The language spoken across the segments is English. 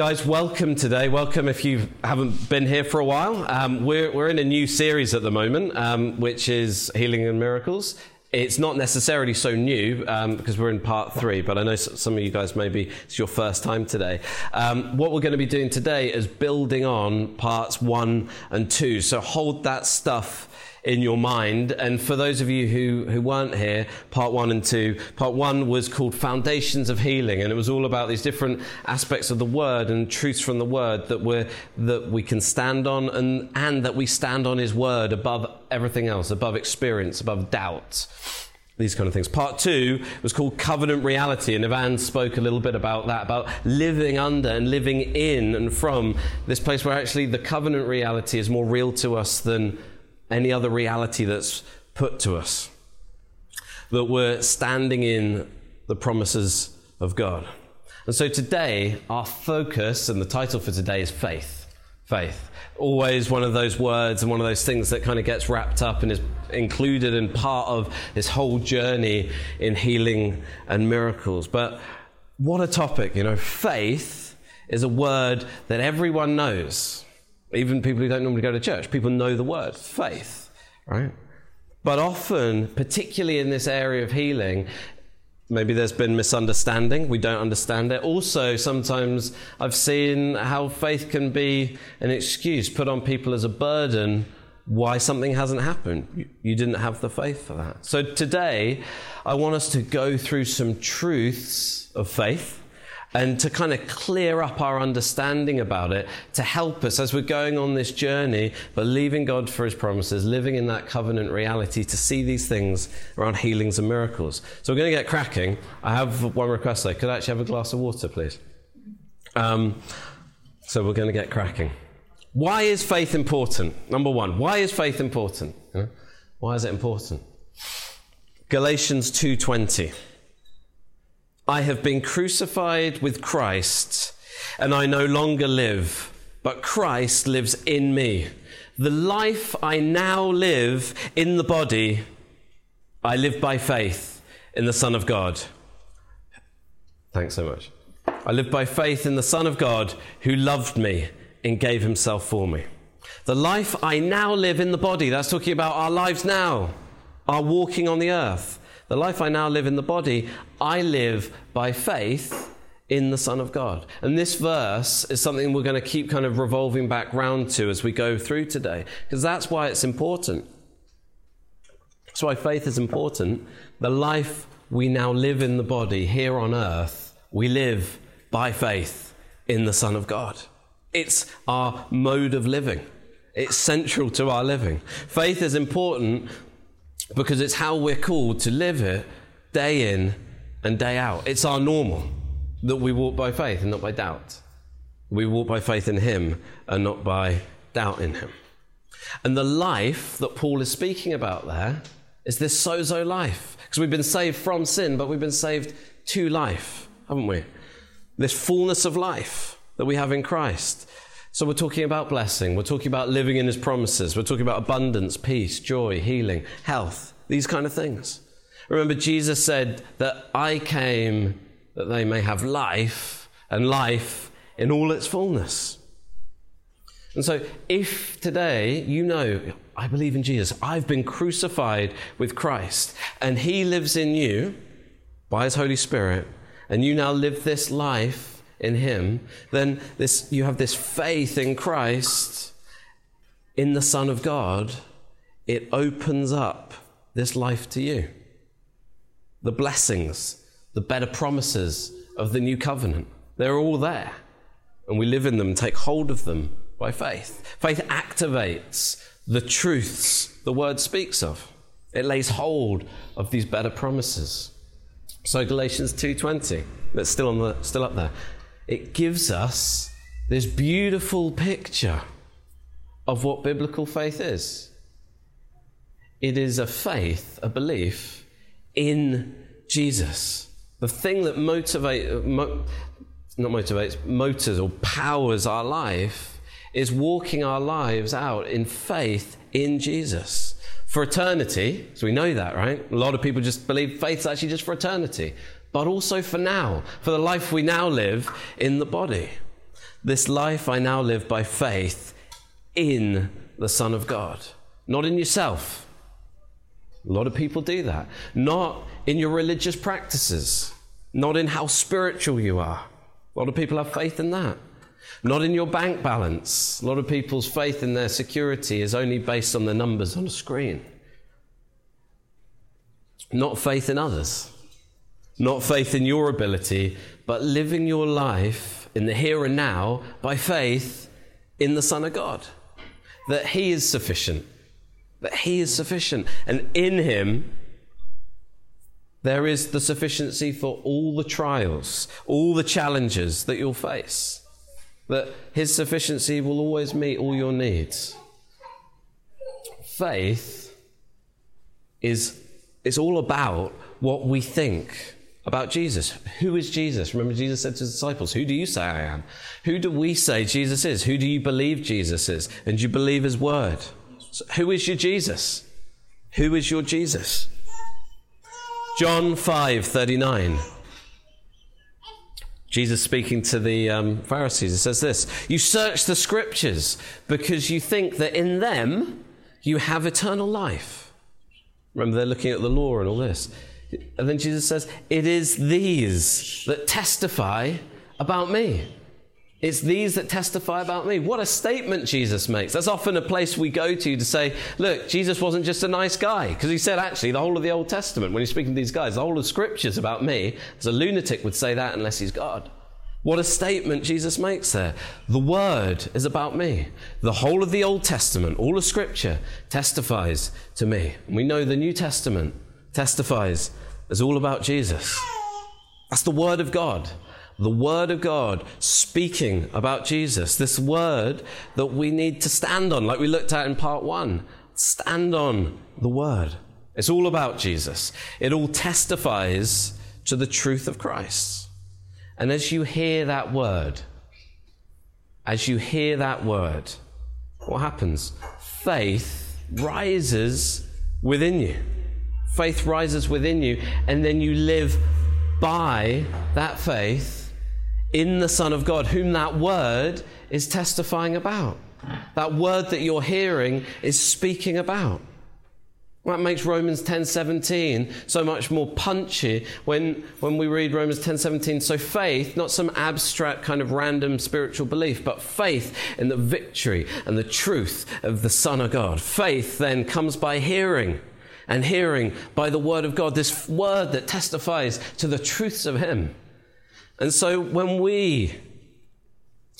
Guys, welcome today. Welcome if you haven't been here for a while. Um, we're, we're in a new series at the moment, um, which is Healing and Miracles. It's not necessarily so new um, because we're in part three, but I know some of you guys maybe it's your first time today. Um, what we're going to be doing today is building on parts one and two. So hold that stuff in your mind. And for those of you who, who weren't here, part one and two, part one was called Foundations of Healing. And it was all about these different aspects of the word and truths from the word that we're, that we can stand on and, and that we stand on his word above everything else, above experience, above doubt. These kind of things. Part two was called Covenant Reality, and Ivan spoke a little bit about that, about living under and living in and from this place where actually the covenant reality is more real to us than any other reality that's put to us. That we're standing in the promises of God. And so today, our focus and the title for today is faith. Faith. Always one of those words and one of those things that kind of gets wrapped up and is included in part of this whole journey in healing and miracles. But what a topic, you know, faith is a word that everyone knows. Even people who don't normally go to church, people know the word faith, right? But often, particularly in this area of healing, maybe there's been misunderstanding. We don't understand it. Also, sometimes I've seen how faith can be an excuse put on people as a burden why something hasn't happened. You, didn't have the faith for that. So today, I want us to go through some truths of faith and to kind of clear up our understanding about it to help us as we're going on this journey, believing God for his promises, living in that covenant reality to see these things around healings and miracles. So we're going to get cracking. I have one request though. Could I actually have a glass of water, please? Um, so we're going to get cracking. Why is faith important? Number one, why is faith important? Why is it important? Galatians 2:20 I have been crucified with Christ, and I no longer live, but Christ lives in me. The life I now live in the body, I live by faith in the Son of God. Thanks so much. I live by faith in the Son of God who loved me and gave himself for me. The life I now live in the body, that's talking about our lives now, our walking on the earth. The life I now live in the body, I live by faith in the Son of God. And this verse is something we're going to keep kind of revolving back round to as we go through today, because that's why it's important. That's why faith is important. The life we now live in the body here on earth, we live by faith in the Son of God. It's our mode of living. It's central to our living. Faith is important because it's how we're called to live it day in and day out. It's our normal that we walk by faith and not by doubt. We walk by faith in Him and not by doubt in Him. And the life that Paul is speaking about there is this sozo life. Because we've been saved from sin, but we've been saved to life, haven't we? This fullness of life that we have in Christ. So we're talking about blessing, we're talking about living in his promises, we're talking about abundance, peace, joy, healing, health, these kind of things. Remember, Jesus said that I came that they may have life and life in all its fullness. And so, if today you know, I believe in Jesus, I've been crucified with Christ, and He lives in you by His Holy Spirit, and you now live this life in Him, then this, you have this faith in Christ, in the Son of God, it opens up this life to you. The blessings, the better promises of the new covenant, they're all there. And we live in them, take hold of them by faith. Faith activates the truths the word speaks of. It lays hold of these better promises. So Galatians 2:20, that's still on the still up there it gives us this beautiful picture of what biblical faith is. It is a faith, a belief in Jesus. The thing that motivates, mo- not motivates, motors or powers our life is walking our lives out in faith in Jesus. For eternity, so we know that, right? A lot of people just believe faith's actually just for eternity but also for now, for the life we now live in the body. This life I now live by faith in the Son of God, not in yourself. A lot of people do that. Not in your religious practices, not in how spiritual you are. A lot of people have faith in that. Not in your bank balance. A lot of people's faith in their security is only based on the numbers on a screen. Not faith in others. Not faith in your ability, but living your life in the here and now by faith in the Son of God. That He is sufficient. That He is sufficient. And in Him, there is the sufficiency for all the trials, all the challenges that you'll face. That His sufficiency will always meet all your needs. Faith is it's all about what we think about Jesus. Who is Jesus? Remember, Jesus said to his disciples, Who do you say I am? Who do we say Jesus is? Who do you believe Jesus is? And you believe his word? So who is your Jesus? Who is your Jesus? John 5 39. Jesus speaking to the um, Pharisees, it says this You search the scriptures because you think that in them you have eternal life. Remember, they're looking at the law and all this. And then Jesus says, It is these that testify about me. It's these that testify about me. What a statement Jesus makes. That's often a place we go to to say, look, Jesus wasn't just a nice guy. Because he said, actually, the whole of the Old Testament, when he's speaking to these guys, the whole of Scripture's about me. As a lunatic would say that unless he's God. What a statement Jesus makes there. The Word is about me. The whole of the Old Testament, all of Scripture, testifies to me. And we know the New Testament testifies as all about Jesus. That's the Word of God the Word of God speaking about Jesus, this Word that we need to stand on, like we looked at in part one. Stand on the Word. It's all about Jesus, it all testifies to the truth of Christ. And as you hear that Word, as you hear that Word, what happens? Faith rises within you. Faith rises within you, and then you live by that faith in the Son of God, whom that word is testifying about. That word that you're hearing is speaking about. That makes Romans 10:17 so much more punchy when, when we read Romans 10:17. So faith, not some abstract kind of random spiritual belief, but faith in the victory and the truth of the Son of God. Faith then comes by hearing, and hearing by the word of God, this word that testifies to the truths of Him. And so when we,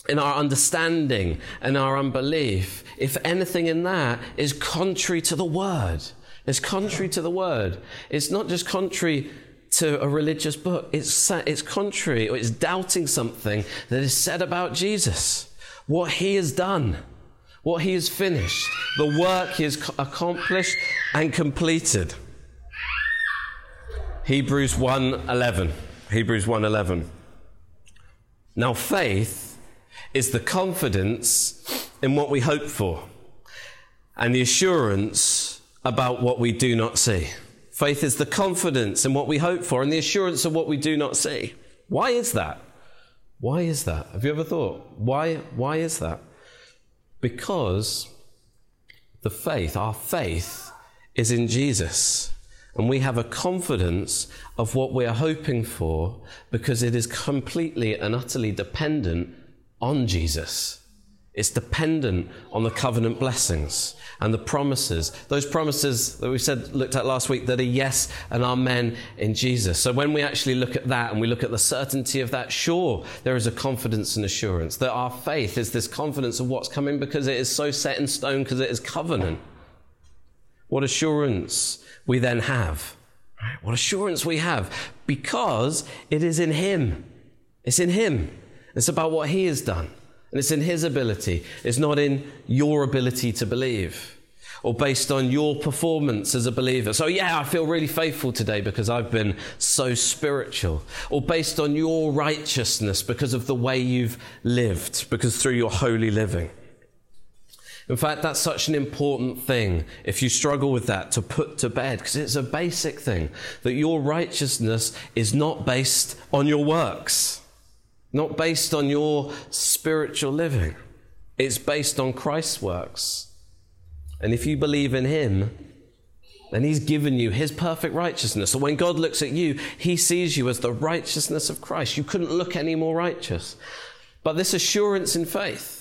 in our understanding and our unbelief, if anything in that is contrary to the word, it's contrary to the word. It's not just contrary to a religious book, it's, it's contrary or it's doubting something that is said about Jesus, what he has done, what he has finished, the work he has accomplished and completed. Hebrews 1:11. Hebrews 1:11. Now, faith is the confidence in what we hope for and the assurance about what we do not see. Faith is the confidence in what we hope for and the assurance of what we do not see. Why is that? Why is that? Have you ever thought? Why, why is that? Because the faith, our faith, is in Jesus. And we have a confidence of what we're hoping for because it is completely and utterly dependent on Jesus. It's dependent on the covenant blessings and the promises. Those promises that we said, looked at last week, that are yes and amen in Jesus. So when we actually look at that and we look at the certainty of that, sure, there is a confidence and assurance that our faith is this confidence of what's coming because it is so set in stone because it is covenant. What assurance we then have. Right? What assurance we have because it is in Him. It's in Him. It's about what He has done. And it's in His ability. It's not in your ability to believe or based on your performance as a believer. So, yeah, I feel really faithful today because I've been so spiritual. Or based on your righteousness because of the way you've lived, because through your holy living. In fact, that's such an important thing, if you struggle with that, to put to bed, because it's a basic thing that your righteousness is not based on your works. Not based on your spiritual living. It's based on Christ's works. And if you believe in Him, then He's given you His perfect righteousness. So when God looks at you, He sees you as the righteousness of Christ. You couldn't look any more righteous. But this assurance in faith,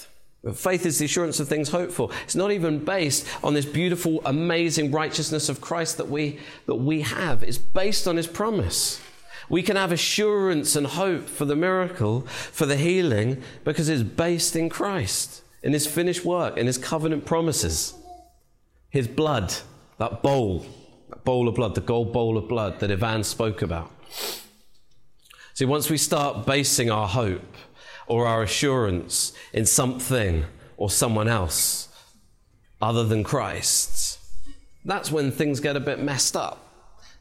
Faith is the assurance of things hoped for. It's not even based on this beautiful, amazing righteousness of Christ that we, that we have. It's based on his promise. We can have assurance and hope for the miracle, for the healing, because it's based in Christ, in his finished work, in his covenant promises. His blood, that bowl, that bowl of blood, the gold bowl of blood that Ivan spoke about. See, once we start basing our hope or our assurance in something or someone else other than Christ, that's when things get a bit messed up.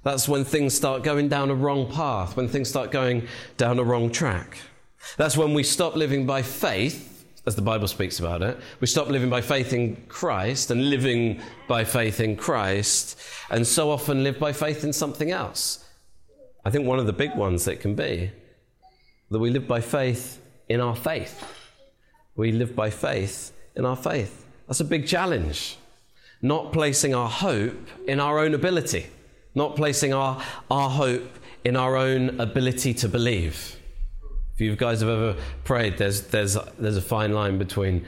That's when things start going down a wrong path, when things start going down a wrong track. That's when we stop living by faith, as the Bible speaks about it. We stop living by faith in Christ and living by faith in Christ, and so often live by faith in something else. I think one of the big ones that can be that we live by faith in our faith. We live by faith in our faith. That's a big challenge. Not placing our hope in our own ability not placing our, our hope in our own ability to believe. If you guys have ever prayed, there's, there's, there's a fine line between,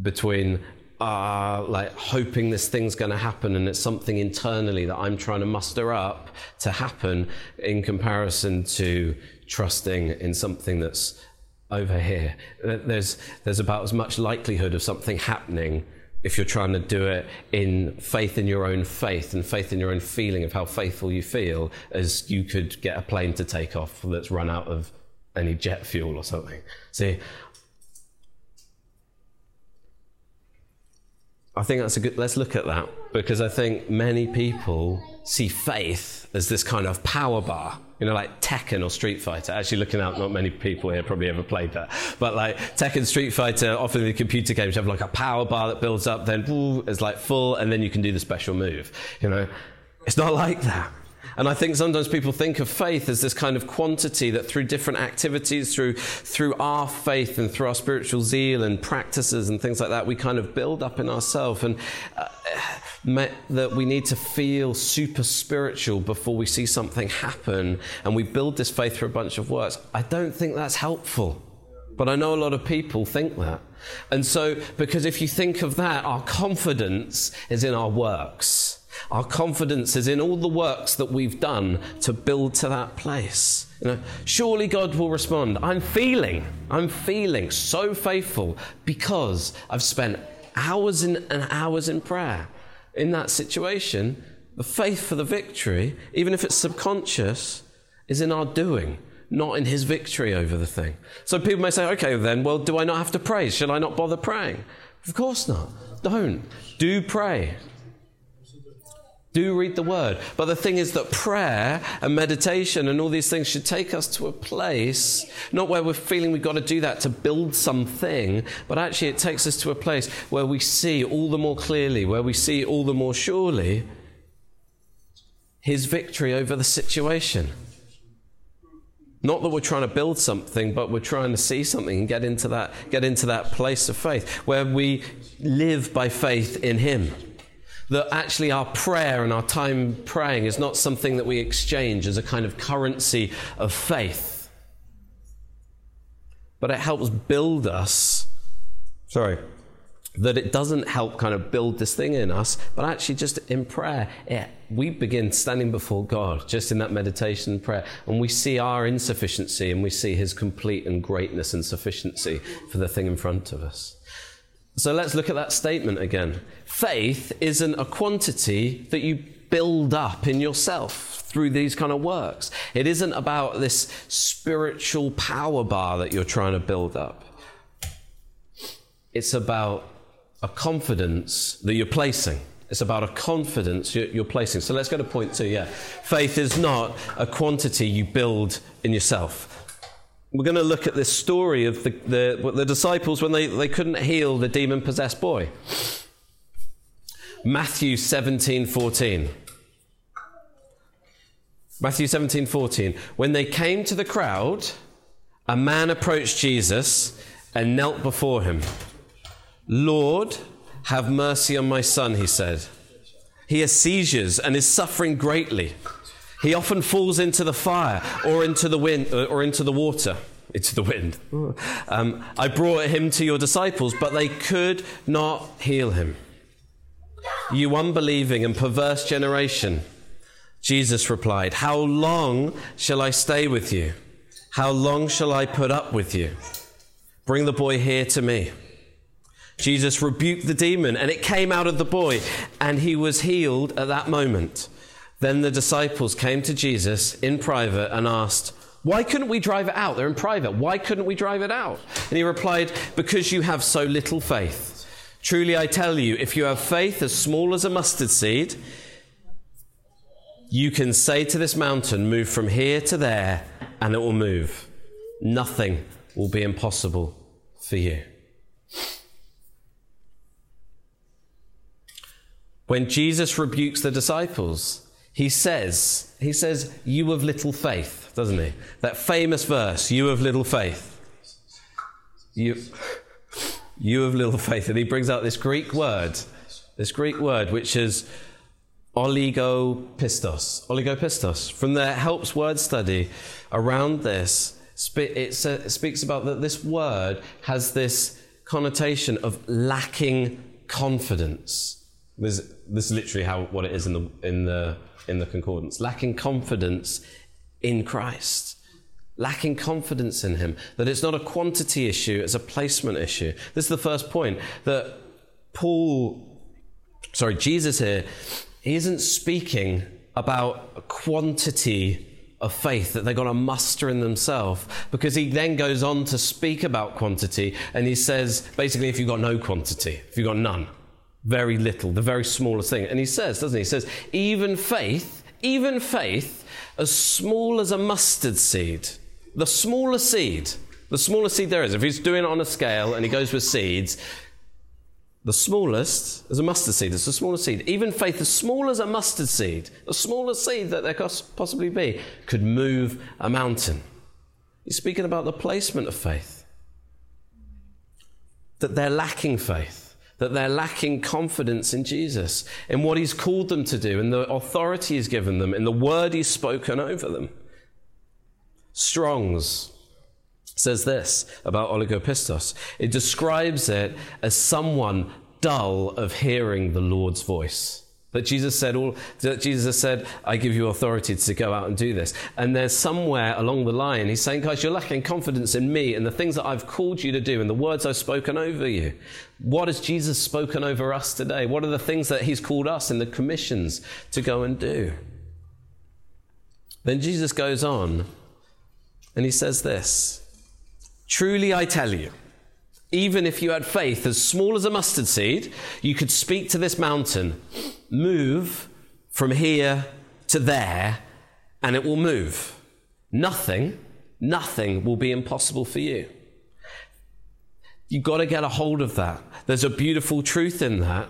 between uh, like hoping this thing's going to happen and it's something internally that I'm trying to muster up to happen in comparison to trusting in something that's over here. There's, there's about as much likelihood of something happening if you're trying to do it in faith in your own faith and faith in your own feeling of how faithful you feel, as you could get a plane to take off that's run out of any jet fuel or something. See, I think that's a good, let's look at that because I think many people see faith as this kind of power bar you know, like Tekken or Street Fighter. Actually, looking out, not many people here probably ever played that. But like Tekken, Street Fighter, often in the computer games, you have like a power bar that builds up, then woo, it's like full, and then you can do the special move. You know, it's not like that. And I think sometimes people think of faith as this kind of quantity that through different activities, through, through our faith and through our spiritual zeal and practices and things like that, we kind of build up in ourselves. And uh, that we need to feel super spiritual before we see something happen and we build this faith through a bunch of works. I don't think that's helpful. But I know a lot of people think that. And so, because if you think of that, our confidence is in our works. Our confidence is in all the works that we've done to build to that place. You know, surely God will respond. I'm feeling, I'm feeling so faithful because I've spent hours and hours in prayer. In that situation, the faith for the victory, even if it's subconscious, is in our doing, not in his victory over the thing. So people may say, okay, then, well, do I not have to pray? Shall I not bother praying? Of course not. Don't. Do pray. Do read the word. But the thing is that prayer and meditation and all these things should take us to a place, not where we're feeling we've got to do that to build something, but actually it takes us to a place where we see all the more clearly, where we see all the more surely his victory over the situation. Not that we're trying to build something, but we're trying to see something and get into that, get into that place of faith where we live by faith in him that actually our prayer and our time praying is not something that we exchange as a kind of currency of faith, but it helps build us. Sorry. That it doesn't help kind of build this thing in us, but actually just in prayer, we begin standing before God just in that meditation and prayer, and we see our insufficiency and we see His complete and greatness and sufficiency for the thing in front of us. So let's look at that statement again. Faith isn't a quantity that you build up in yourself through these kind of works. It isn't about this spiritual power bar that you're trying to build up. It's about a confidence that you're placing. It's about a confidence you're placing. So let's go to point two. Yeah. Faith is not a quantity you build in yourself we're going to look at this story of the, the, the disciples when they, they couldn't heal the demon possessed boy. Matthew 17 14. Matthew 17 14. When they came to the crowd a man approached Jesus and knelt before him. Lord, have mercy on my son, he said. He has seizures and is suffering greatly. He often falls into the fire or into the wind uh, or into the water. Into the wind. Um, I brought him to your disciples, but they could not heal him. You unbelieving and perverse generation. Jesus replied, How long shall I stay with you? How long shall I put up with you? Bring the boy here to me. Jesus rebuked the demon, and it came out of the boy, and he was healed at that moment. Then the disciples came to Jesus in private and asked, Why couldn't we drive it out? They're in private. Why couldn't we drive it out? And he replied, Because you have so little faith. Truly I tell you, if you have faith as small as a mustard seed, you can say to this mountain, Move from here to there, and it will move. Nothing will be impossible for you. When Jesus rebukes the disciples, he says, he says, you of little faith, doesn't he? That famous verse, you of little faith. You, you of little faith. And he brings out this Greek word, this Greek word, which is oligopistos. Oligopistos. From the Helps word study around this, it speaks about that this word has this connotation of lacking confidence. This, this is literally how what it is in the in the in the concordance. Lacking confidence in Christ. Lacking confidence in him. That it's not a quantity issue, it's a placement issue. This is the first point that Paul sorry, Jesus here, he isn't speaking about quantity of faith that they're going to muster in themselves because he then goes on to speak about quantity and he says basically if you've got no quantity if you've got none very little the very smallest thing and he says doesn't he he says even faith even faith as small as a mustard seed the smallest seed the smallest seed there is if he's doing it on a scale and he goes with seeds the smallest is a mustard seed. It's the smallest seed. Even faith as small as a mustard seed, the smallest seed that there could possibly be, could move a mountain. He's speaking about the placement of faith. That they're lacking faith, that they're lacking confidence in Jesus, in what He's called them to do, in the authority He's given them, in the word He's spoken over them. Strong's says this about oligopistos. It describes it as someone dull of hearing the Lord's voice. That Jesus said, all, that Jesus said, I give you authority to go out and do this. And there's somewhere along the line, he's saying, guys, you're lacking confidence in me and the things that I've called you to do and the words I've spoken over you. What has Jesus spoken over us today? What are the things that he's called us in the commissions to go and do? Then Jesus goes on and he says this Truly I tell you, even if you had faith as small as a mustard seed, you could speak to this mountain, move from here to there, and it will move. Nothing, nothing will be impossible for you. You've got to get a hold of that. There's a beautiful truth in that.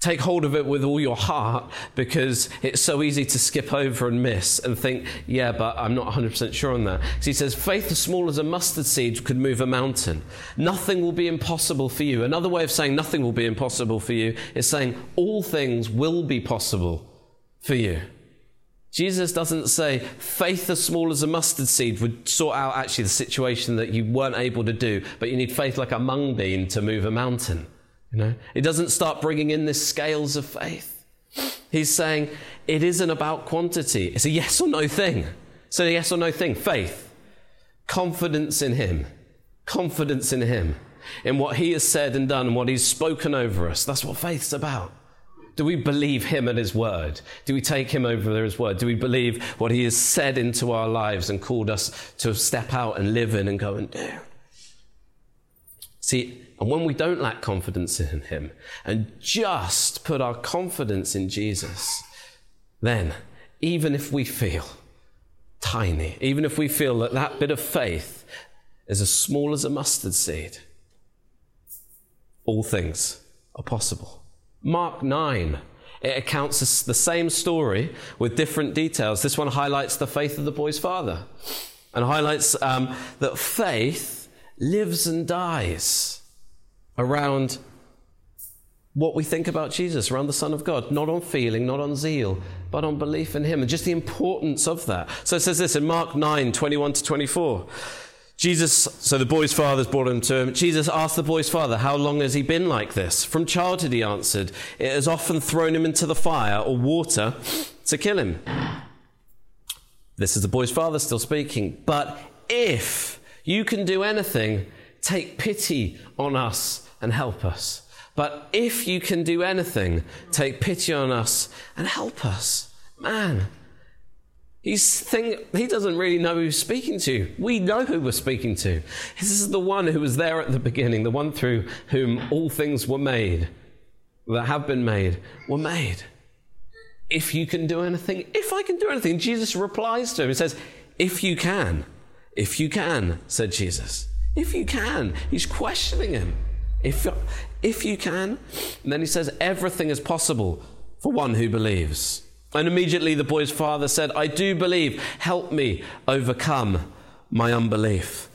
Take hold of it with all your heart because it's so easy to skip over and miss and think, yeah, but I'm not 100% sure on that. So he says, faith as small as a mustard seed could move a mountain. Nothing will be impossible for you. Another way of saying nothing will be impossible for you is saying all things will be possible for you. Jesus doesn't say faith as small as a mustard seed would sort out actually the situation that you weren't able to do, but you need faith like a mung bean to move a mountain. You know, it doesn't start bringing in this scales of faith. He's saying it isn't about quantity. It's a yes or no thing. It's a yes or no thing. Faith, confidence in Him, confidence in Him, in what He has said and done and what He's spoken over us. That's what faith's about. Do we believe Him and His word? Do we take Him over His word? Do we believe what He has said into our lives and called us to step out and live in and go and do? See, and when we don't lack confidence in Him and just put our confidence in Jesus, then even if we feel tiny, even if we feel that that bit of faith is as small as a mustard seed, all things are possible. Mark 9, it accounts the same story with different details. This one highlights the faith of the boy's father. and highlights um, that faith lives and dies around what we think about Jesus, around the Son of God, not on feeling, not on zeal, but on belief in Him, and just the importance of that. So it says this in Mark 9 21 to 24. Jesus, so the boy's father's brought him to him. Jesus asked the boy's father, How long has he been like this? From childhood, he answered. It has often thrown him into the fire or water to kill him. This is the boy's father still speaking. But if you can do anything, take pity on us and help us. But if you can do anything, take pity on us and help us. Man, he's think, he doesn't really know who he's speaking to. We know who we're speaking to. This is the one who was there at the beginning, the one through whom all things were made, that have been made, were made if you can do anything, if I can do anything. Jesus replies to him. He says, If you can, if you can, said Jesus. If you can. He's questioning him. If, if you can. And then he says, Everything is possible for one who believes. And immediately the boy's father said, I do believe. Help me overcome my unbelief.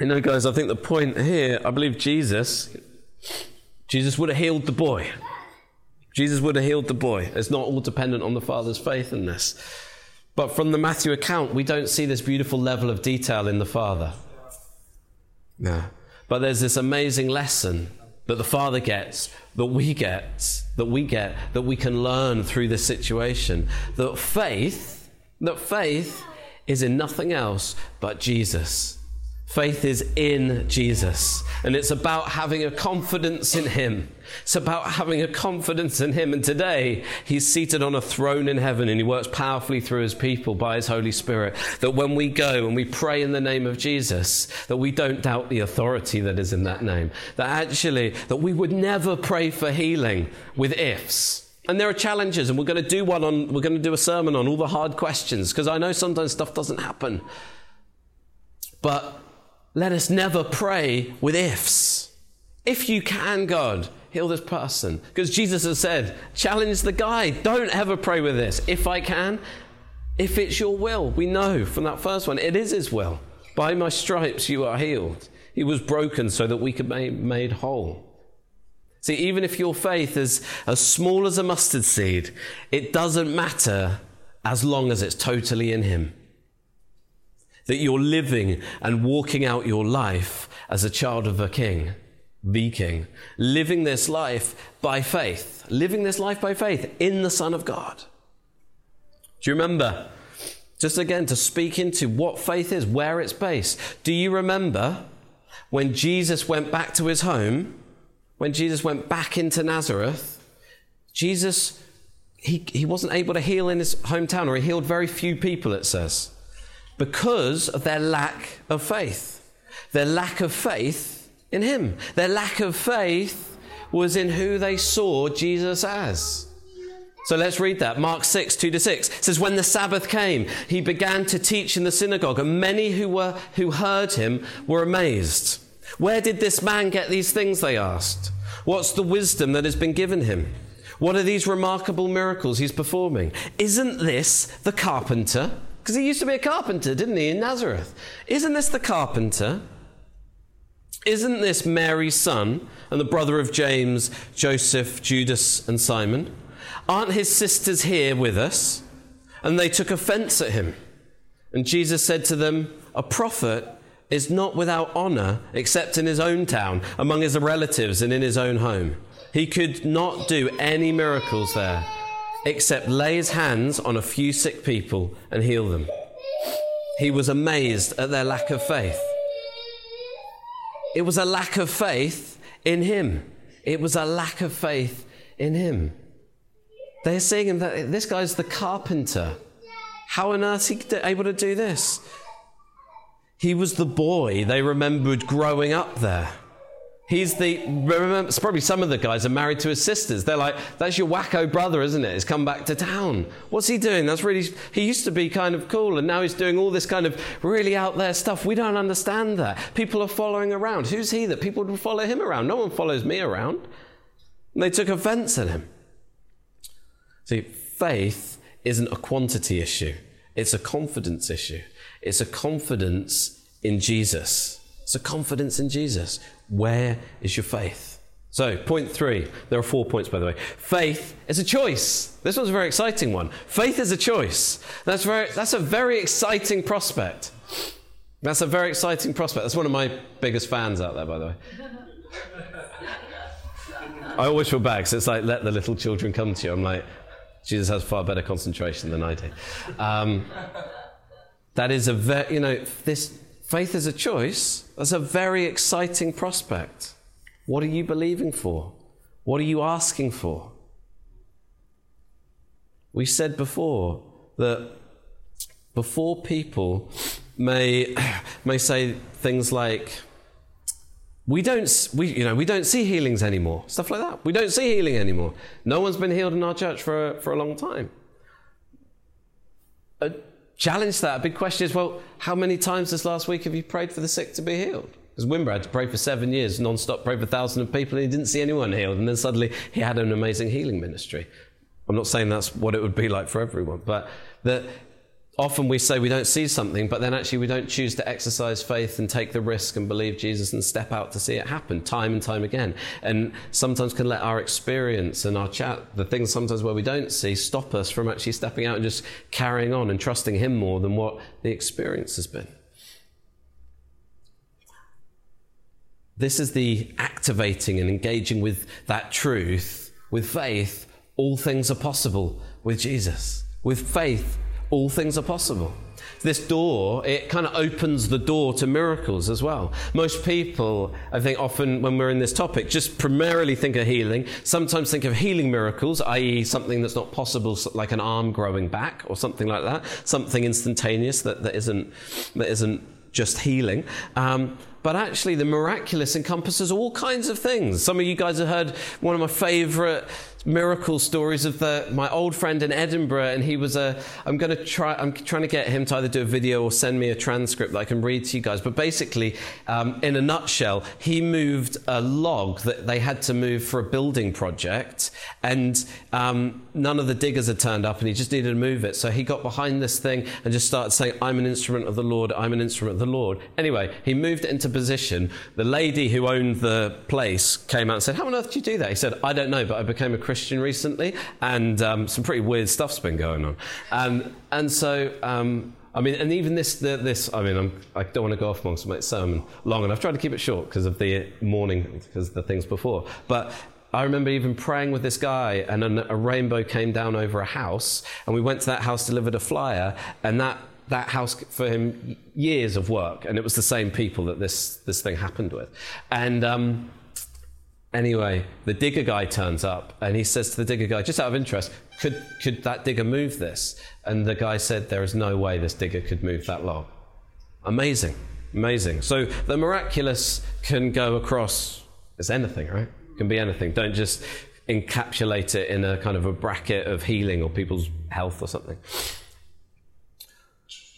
You know, guys, I think the point here, I believe Jesus, Jesus would have healed the boy. Jesus would have healed the boy. It's not all dependent on the father's faith in this. But from the Matthew account, we don't see this beautiful level of detail in the father. No. But there's this amazing lesson that the father gets, that we get, that we get, that we can learn through this situation. That faith, that faith is in nothing else but Jesus. Faith is in Jesus, and it's about having a confidence in Him. It's about having a confidence in Him. And today, He's seated on a throne in heaven, and He works powerfully through His people by His Holy Spirit. That when we go and we pray in the name of Jesus, that we don't doubt the authority that is in that name. That actually, that we would never pray for healing with ifs. And there are challenges, and we're going to do one on, we're going to do a sermon on all the hard questions, because I know sometimes stuff doesn't happen. But let us never pray with ifs. If you can, God, heal this person. Because Jesus has said, challenge the guy. Don't ever pray with this. If I can, if it's your will. We know from that first one, it is his will. By my stripes you are healed. He was broken so that we could be made whole. See, even if your faith is as small as a mustard seed, it doesn't matter as long as it's totally in him that you're living and walking out your life as a child of a king, the king, living this life by faith, living this life by faith in the Son of God. Do you remember? Just again, to speak into what faith is, where it's based. Do you remember when Jesus went back to his home, when Jesus went back into Nazareth, Jesus, he, he wasn't able to heal in his hometown, or he healed very few people, it says because of their lack of faith. Their lack of faith in Him. Their lack of faith was in who they saw Jesus as. So let's read that. Mark 6, 2 to 6 it says, When the Sabbath came, he began to teach in the synagogue, and many who, were, who heard him were amazed. Where did this man get these things? They asked. What's the wisdom that has been given him? What are these remarkable miracles he's performing? Isn't this the carpenter? Because he used to be a carpenter, didn't he, in Nazareth? Isn't this the carpenter? Isn't this Mary's son and the brother of James, Joseph, Judas, and Simon? Aren't his sisters here with us? And they took offense at him. And Jesus said to them, A prophet is not without honor except in his own town, among his relatives, and in his own home. He could not do any miracles there except lay his hands on a few sick people and heal them. He was amazed at their lack of faith. It was a lack of faith in him. It was a lack of faith in him. They're saying that this guy's the carpenter. How on earth is he able to do this? He was the boy they remembered growing up there. He's the, remember, probably some of the guys are married to his sisters. They're like, that's your wacko brother, isn't it? He's come back to town. What's he doing? That's really, he used to be kind of cool and now he's doing all this kind of really out there stuff. We don't understand that. People are following around. Who's he that people would follow him around? No one follows me around. And they took offense at him. See, faith isn't a quantity issue, It's a confidence issue. It's a confidence in Jesus. It's a confidence in Jesus. Where is your faith? So, point three. There are four points, by the way. Faith is a choice. This one's a very exciting one. Faith is a choice. That's, very, that's a very exciting prospect. That's a very exciting prospect. That's one of my biggest fans out there, by the way. I always feel bad because it's like, let the little children come to you. I'm like, Jesus has far better concentration than I do. Um, that is a very, you know, this faith is a choice. That's a very exciting prospect. What are you believing for? What are you asking for? We said before that before people may, may say things like, we don't, we, you know, we don't see healings anymore. Stuff like that. We don't see healing anymore. No one's been healed in our church for, for a long time. Challenge that, a big question is, well, how many times this last week have you prayed for the sick to be healed? Because Wimber had to pray for seven years, non-stop, pray for thousands of people, and he didn't see anyone healed. And then suddenly he had an amazing healing ministry. I'm not saying that's what it would be like for everyone, but that often we say we don't see something, but then actually we don't choose to exercise faith and take the risk and believe Jesus and step out to see it happen time and time again. And sometimes can let our experience and our chat, the things sometimes where we don't see, stop us from actually stepping out and just carrying on and trusting Him more than what the experience has been. This is the activating and engaging with that truth, with faith. All things are possible with Jesus. With faith, all things are possible. This door, it kind of opens the door to miracles as well. Most people, I think, often when we're in this topic, just primarily think of healing. Sometimes think of healing miracles, i.e., something that's not possible, like an arm growing back or something like that, something instantaneous that, that, isn't, that isn't just healing. Um, but actually, the miraculous encompasses all kinds of things. Some of you guys have heard one of my favorite miracle stories of the, my old friend in Edinburgh, and he was a. I'm going to try. I'm trying to get him to either do a video or send me a transcript that I can read to you guys. But basically, um, in a nutshell, he moved a log that they had to move for a building project, and um, none of the diggers had turned up, and he just needed to move it. So he got behind this thing and just started saying, "I'm an instrument of the Lord. I'm an instrument of the Lord." Anyway, he moved it into position. The lady who owned the place came out and said, "How on earth did you do that?" He said, "I don't know, but I became a Christian recently, and um, some pretty weird stuff's been going on. Um, and so, um, I mean, and even this, the, this, I mean, I'm, I do not want to go off on my sermon long, and I've tried to keep it short because of the morning, because of the things before. But I remember even praying with this guy, and a, a rainbow came down over a house, and we went to that house, delivered a flyer, and that that house for him years of work, and it was the same people that this this thing happened with, and. Um, Anyway, the digger guy turns up and he says to the digger guy, just out of interest, could, could that digger move this? And the guy said, There is no way this digger could move that log. Amazing, amazing. So the miraculous can go across as anything, right? Can be anything. Don't just encapsulate it in a kind of a bracket of healing or people's health or something.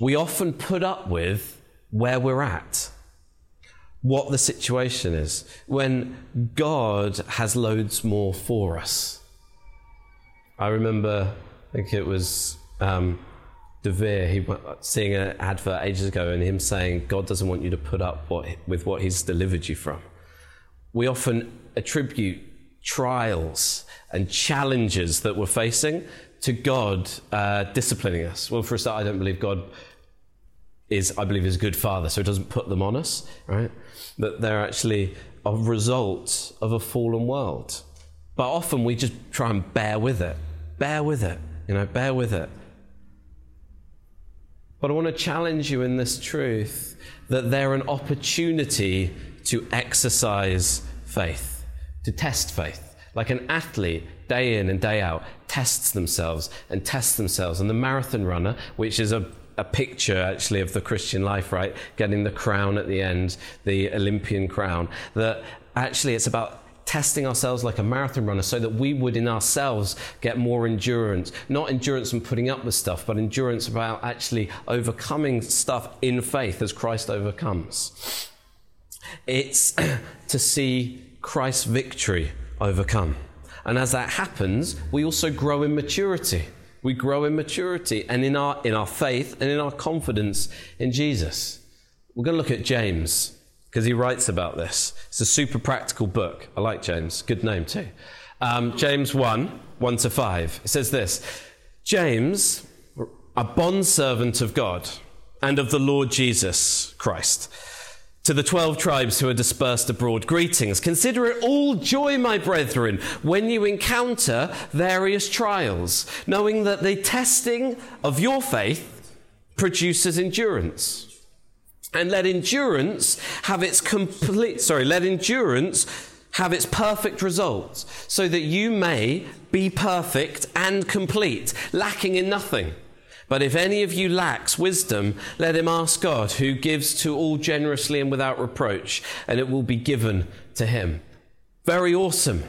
We often put up with where we're at what the situation is when God has loads more for us. I remember, I think it was um, De Vere, he seeing an advert ages ago and him saying, God doesn't want you to put up what, with what he's delivered you from. We often attribute trials and challenges that we're facing to God uh, disciplining us. Well, for a start, I don't believe God is, I believe, is a good father, so he doesn't put them on us, right? That they're actually a result of a fallen world. But often we just try and bear with it. Bear with it. You know, bear with it. But I want to challenge you in this truth that they're an opportunity to exercise faith, to test faith. Like an athlete, day in and day out, tests themselves and tests themselves. And the marathon runner, which is a a picture actually of the Christian life, right? Getting the crown at the end, the Olympian crown. That actually it's about testing ourselves like a marathon runner so that we would in ourselves get more endurance. Not endurance from putting up with stuff, but endurance about actually overcoming stuff in faith as Christ overcomes. It's to see Christ's victory overcome. And as that happens, we also grow in maturity. We grow in maturity and in our, in our faith and in our confidence in Jesus. We're going to look at James because he writes about this. It's a super practical book. I like James. Good name, too. Um, James 1 1 to 5. It says this James, a bondservant of God and of the Lord Jesus Christ. To the 12 tribes who are dispersed abroad, greetings. Consider it all joy, my brethren, when you encounter various trials, knowing that the testing of your faith produces endurance. And let endurance have its complete, sorry, let endurance have its perfect results, so that you may be perfect and complete, lacking in nothing. But if any of you lacks wisdom, let him ask God, who gives to all generously and without reproach, and it will be given to him. Very awesome.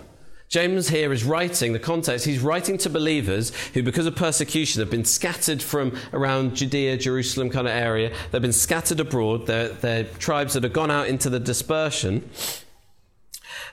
James here is writing, the context, he's writing to believers who, because of persecution, have been scattered from around Judea, Jerusalem kind of area. They've been scattered abroad. They're, they're tribes that have gone out into the dispersion.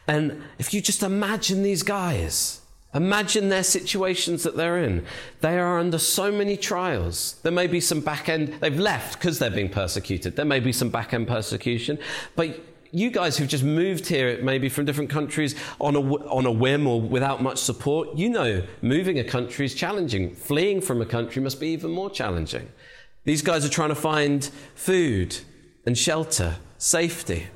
And if you just imagine these guys, Imagine their situations that they're in. They are under so many trials. There may be some back end, they've left because they're being persecuted. There may be some back end persecution. But you guys who've just moved here, maybe from different countries on a, on a whim or without much support, you know moving a country is challenging. Fleeing from a country must be even more challenging. These guys are trying to find food and shelter, safety.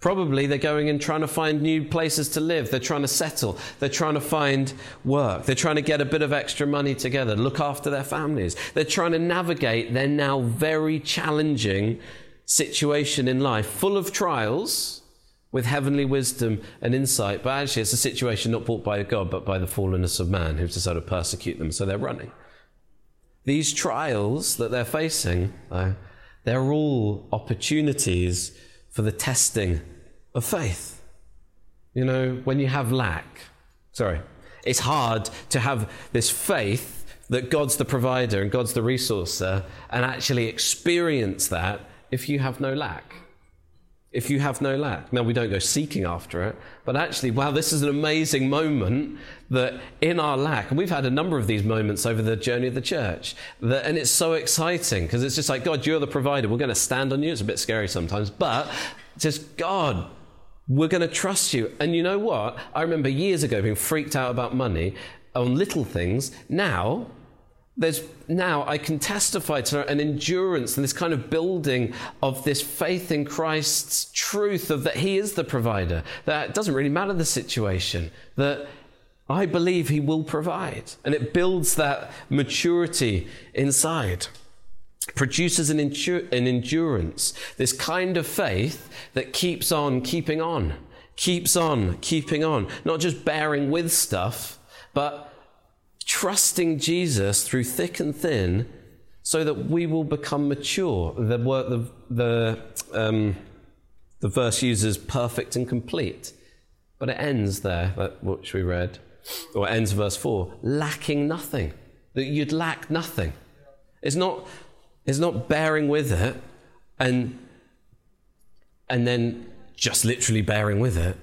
Probably they're going and trying to find new places to live. They're trying to settle. They're trying to find work. They're trying to get a bit of extra money together, look after their families. They're trying to navigate their now very challenging situation in life, full of trials with heavenly wisdom and insight. But actually, it's a situation not brought by God, but by the fallenness of man who's decided to persecute them. So they're running. These trials that they're facing, though, they're all opportunities for the testing of faith. You know, when you have lack, sorry, it's hard to have this faith that God's the provider and God's the resourcer and actually experience that if you have no lack. If you have no lack. Now, we don't go seeking after it, but actually, wow, this is an amazing moment that in our lack, and we've had a number of these moments over the journey of the church, that, and it's so exciting because it's just like, God, you're the provider. We're going to stand on you. It's a bit scary sometimes, but just, God, we're going to trust you. And you know what? I remember years ago being freaked out about money on little things. Now, there's now I can testify to an endurance and this kind of building of this faith in Christ's truth of that He is the provider. That it doesn't really matter the situation. That I believe He will provide, and it builds that maturity inside. Produces an, an endurance, this kind of faith that keeps on keeping on, keeps on keeping on, not just bearing with stuff, but trusting Jesus through thick and thin so that we will become mature. The, the, the, um, the verse uses perfect and complete, but it ends there, which we read, or ends verse 4 lacking nothing. That you'd lack nothing. It's not, it's not bearing with it and, and then just literally bearing with it,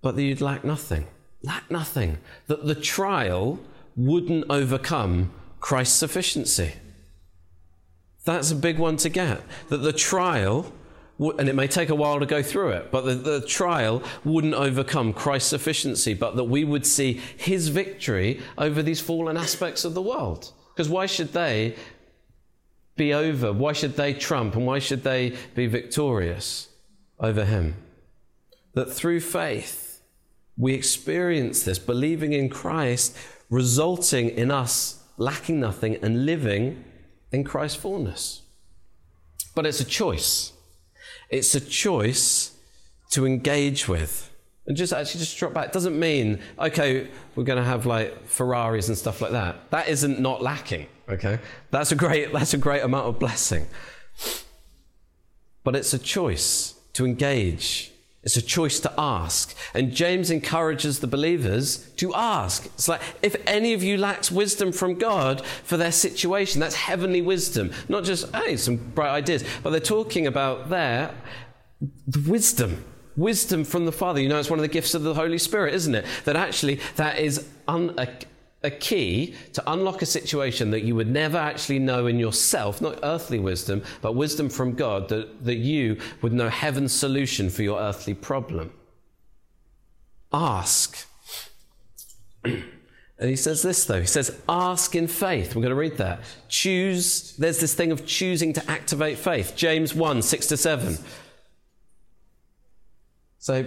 but that you'd lack nothing lack nothing, that the trial wouldn't overcome Christ's sufficiency. That's a big one to get. That the trial, and it may take a while to go through it, but the, the trial wouldn't overcome Christ's sufficiency, but that we would see his victory over these fallen aspects of the world. Because why should they be over? Why should they trump? And why should they be victorious over him? That through faith, we experience this, believing in Christ, resulting in us lacking nothing and living in Christ's fullness. But it's a choice. It's a choice to engage with. And just actually just drop back. It doesn't mean, okay, we're to have like Ferraris and stuff like that. That isn't not lacking, okay? That's a great, that's a great amount of blessing. But it's a choice to engage it's a choice to ask. And James encourages the believers to ask. It's like, if any of you lacks wisdom from God for their situation, that's heavenly wisdom. Not just, hey, some bright ideas, but they're talking about there the wisdom. Wisdom from the Father. You know, it's one of the gifts of the Holy Spirit, isn't it? That actually, that is un, a key to unlock a situation that you would never actually know in yourself, not earthly wisdom, but wisdom from God, that, that you would know heaven's solution for your earthly problem. Ask. And he says this, though. He says, ask in faith. We're going to read that. Choose. There's this thing of choosing to activate faith. James 1 6 to 7. So,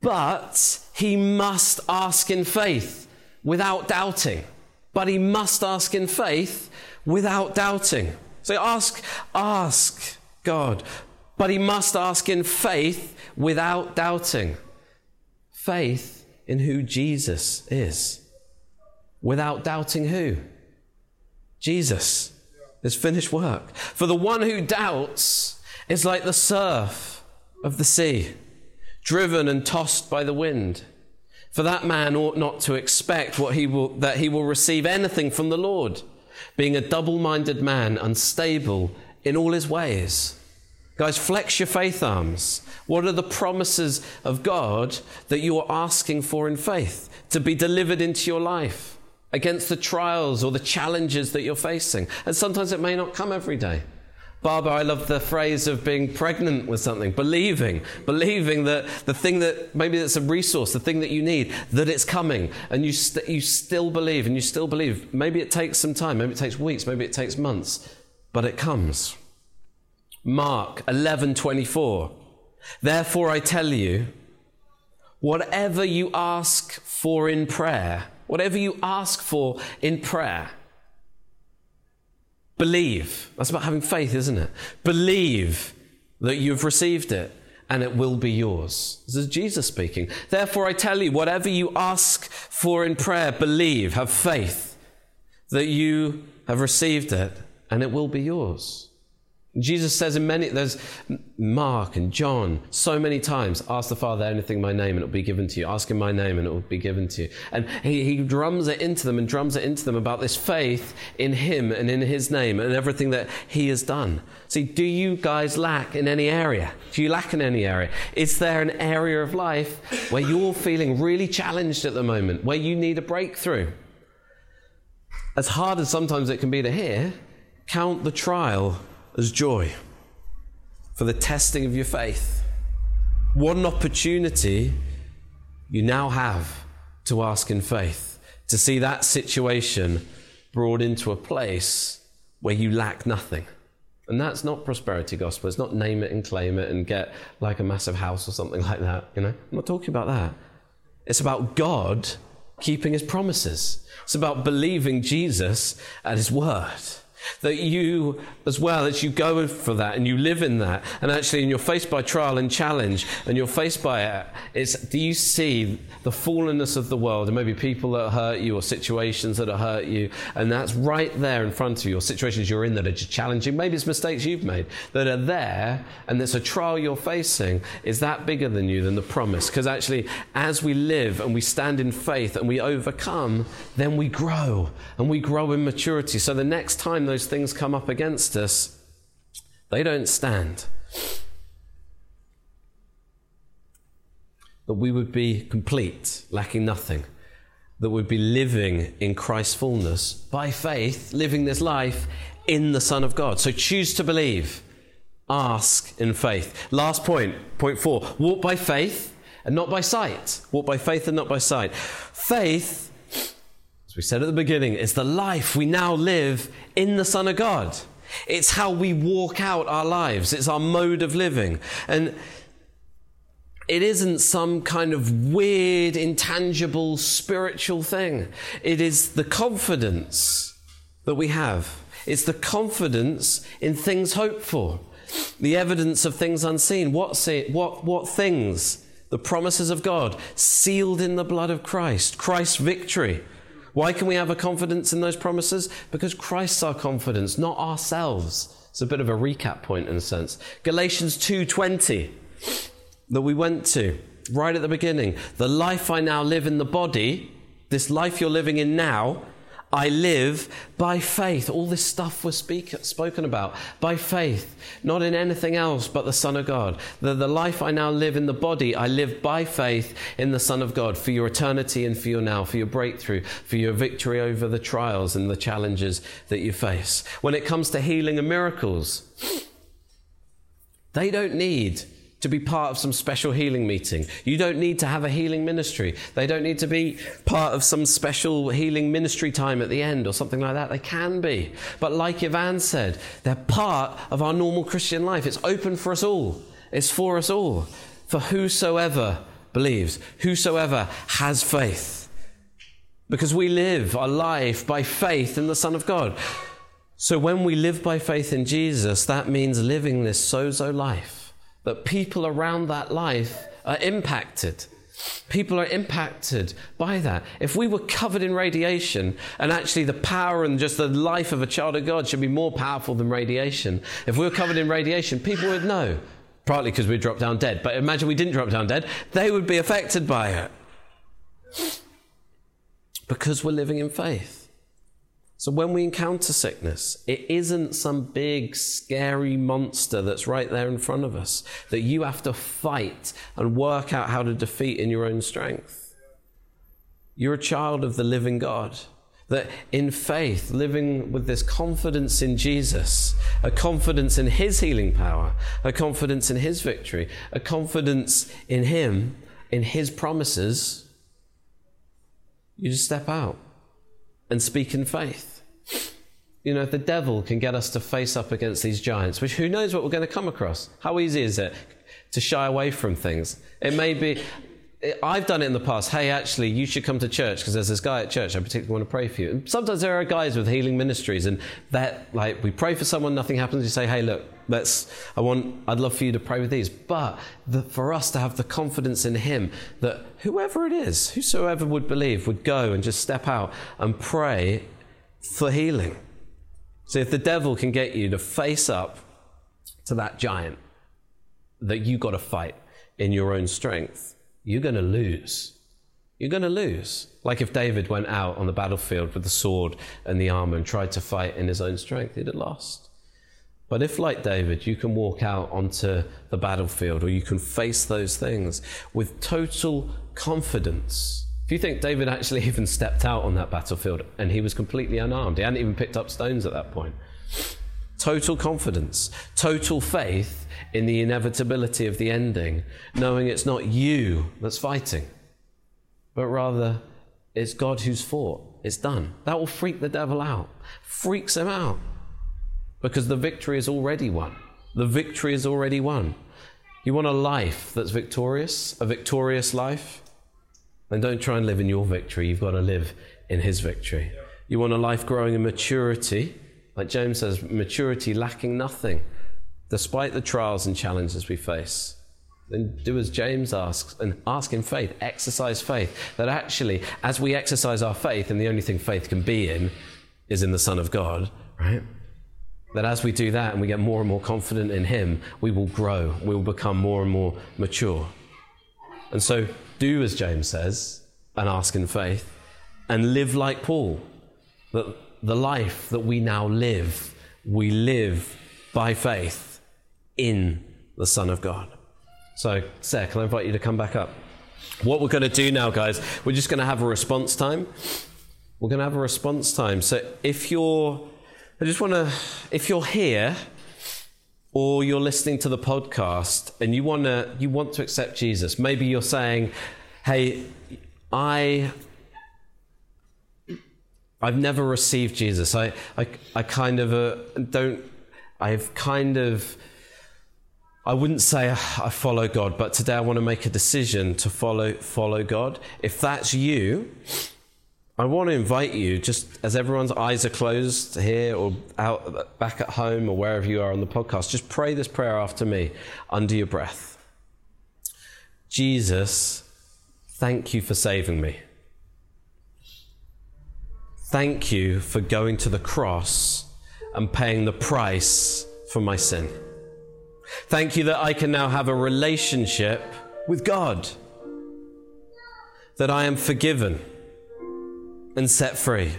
but he must ask in faith without doubting. But he must ask in faith without doubting. So ask, ask God. But he must ask in faith without doubting. Faith in who Jesus is without doubting who? Jesus, his finished work. For the one who doubts is like the surf of the sea, driven and tossed by the wind. For that man ought not to expect what he will, that he will receive anything from the Lord, being a double minded man, unstable in all his ways. Guys, flex your faith arms. What are the promises of God that you are asking for in faith to be delivered into your life? against the trials or the challenges that you're facing. And sometimes it may not come every day. Barbara, I love the phrase of being pregnant with something, believing, believing that the thing that maybe that's a resource, the thing that you need, that it's coming, and you, st- you still believe, and you still believe. Maybe it takes some time, maybe it takes weeks, maybe it takes months, but it comes. Mark 11:24. Therefore I tell you, whatever you ask for in prayer, Whatever you ask for in prayer, believe. That's about having faith, isn't it? Believe that you've received it and it will be yours. This is Jesus speaking. Therefore, I tell you, whatever you ask for in prayer, believe, have faith that you have received it and it will be yours. Jesus says in many, there's Mark and John, so many times, ask the Father anything in my name and it will be given to you. Ask in my name and it will be given to you. And he, he drums it into them and drums it into them about this faith in Him and in His name and everything that He has done. See, do you guys lack in any area? Do you lack in any area? Is there an area of life where you're feeling really challenged at the moment, where you need a breakthrough? As hard as sometimes it can be to hear, count the trial as joy for the testing of your faith. What an opportunity you now have to ask in faith, to see that situation brought into a place where you lack nothing. And that's not prosperity gospel. It's not name it and claim it and get like a massive house or something like that. You know, I'm not talking about that. It's about God keeping his promises. It's about believing Jesus at his word. That you, as well, as you go for that and you live in that, and actually, and you're faced by trial and challenge, and you're faced by it, it's do you see the fallenness of the world, and maybe people that hurt you, or situations that hurt you, and that's right there in front of you, or situations you're in that are challenging, maybe it's mistakes you've made that are there, and it's a trial you're facing, is that bigger than you, than the promise? Because actually, as we live and we stand in faith and we overcome, then we grow, and we grow in maturity. So the next time those those things come up against us, they don't stand. That we would be complete, lacking nothing. That we'd be living in Christ's fullness by faith, living this life in the Son of God. So choose to believe. Ask in faith. Last point, point four walk by faith and not by sight. Walk by faith and not by sight. Faith we said at the beginning, it's the life we now live in the Son of God. It's how we walk out our lives, it's our mode of living. And it isn't some kind of weird, intangible, spiritual thing. It is the confidence that we have. It's the confidence in things hoped for, the evidence of things unseen. What, what, what things? The promises of God, sealed in the blood of Christ, Christ's victory why can we have a confidence in those promises? Because Christ's our confidence, not ourselves. It's a bit of a recap point in a sense. Galatians 2:20 that we went to right at the beginning. The life I now live in the body, this life you're living in now, I live by faith. All this stuff was speak, spoken about by faith, not in anything else but the Son of God. The, the life I now live in the body, I live by faith in the Son of God for your eternity and for your now, for your breakthrough, for your victory over the trials and the challenges that you face. When it comes to healing and miracles, they don't need to be part of some special healing meeting. You don't need to have a healing ministry. They don't need to be part of some special healing ministry time at the end or something like that. They can be. But like Ivan said, they're part of our normal Christian life. It's open for us all, it's for us all. For whosoever believes, whosoever has faith. Because we live our life by faith in the Son of God. So when we live by faith in Jesus, that means living this sozo life that people around that life are impacted. People are impacted by that. If we were covered in radiation, and actually the power and just the life of a child of God should be more powerful than radiation, if we were covered in radiation, people would know. Partly because we dropped down dead. But imagine we didn't drop down dead, they would be affected by it. Because we're living in faith. So when we encounter sickness, it isn't some big, scary monster that's right there in front of us that you have to fight and work out how to defeat in your own strength. You're a child of the living God. That in faith, living with this confidence in Jesus, a confidence in His healing power, a confidence in His victory, a confidence in Him, in His promises, you just step out and speak in faith. You know, the devil can get us to face up against these giants, which who knows what we're going to come across? How easy is it to shy away from things? It may be, I've done it in the past. Hey, actually, you should come to church because there's this guy at church I particularly want to pray for you. And sometimes there are guys with healing ministries, and that like we pray for someone, nothing happens. You say, hey, look, let's. I want. I'd love for you to pray with these. But the, for us to have the confidence in Him that whoever it is, whosoever would believe, would go and just step out and pray for healing. So if the devil can get you to face up to that giant that you got to fight in your own strength you're going to lose. You're going to lose. Like if David went out on the battlefield with the sword and the armor and tried to fight in his own strength, he'd have lost. But if, like David, you can walk out onto the battlefield or you can face those things with total confidence. If you think David actually even stepped out on that battlefield and he was completely unarmed, he hadn't even picked up stones at that point. Total confidence, total faith in the inevitability of the ending, knowing it's not you that's fighting, but rather it's God who's fought. It's done. That will freak the devil out, freaks him out, because the victory is already won. The victory is already won. You want a life that's victorious, a victorious life? Then don't try and live in your victory. You've got to live in his victory. You want a life growing in maturity, like James says, maturity lacking nothing despite the trials and challenges we face, then do as James asks and ask in faith, exercise faith. That actually, as we exercise our faith, and the only thing faith can be in is in the Son of God, right? That as we do that and we get more and more confident in Him, we will grow, we will become more and more mature. And so, do as James says and ask in faith and live like Paul. That the life that we now live, we live by faith in the Son of God. So, Sarah, can I invite you to come back up? What we're going to do now, guys, we're just going to have a response time. We're going to have a response time. So, if you're, I just want to, if you're here or you're listening to the podcast and you want to, you want to accept Jesus, maybe you're saying, "Hey, I I've never received Jesus. I, I, I kind of uh, don't, I've kind of I wouldn't say I follow God, but today I want to make a decision to follow follow God. If that's you, I want to invite you, just as everyone's eyes are closed here or out back at home or wherever you are on the podcast, just pray this prayer after me under your breath. Jesus, thank you for saving me. Thank you for going to the cross and paying the price for my sin. Thank you that I can now have a relationship with God, that I am forgiven and set free.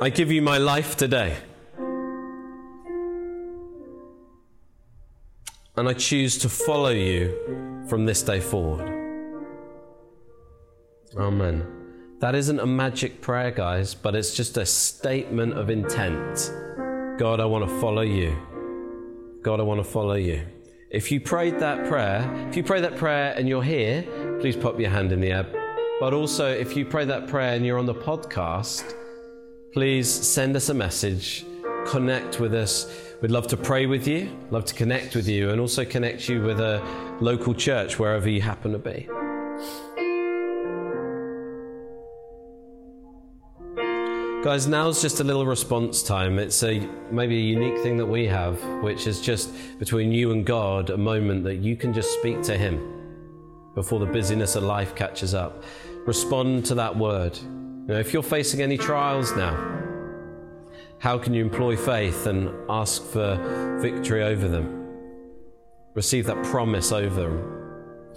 I give you my life today. And I choose to follow you from this day forward. Amen. That isn't a magic prayer, guys, but it's just a statement of intent. God, I want to follow you. God, I want to follow you. If you prayed that prayer, if you pray that prayer and you're here, please pop your hand in the air. But also, if you pray that prayer and you're on the podcast, please send us a message, connect with us. We'd love to pray with you, love to connect with you, and also connect you with a local church wherever you happen to be. Guys, now's just a little response time. It's a maybe a unique thing that we have, which is just between you and God, a moment that you can just speak to Him before the busyness of life catches up. Respond to that word. You know, if you're facing any trials now, how can you employ faith and ask for victory over them? Receive that promise over them.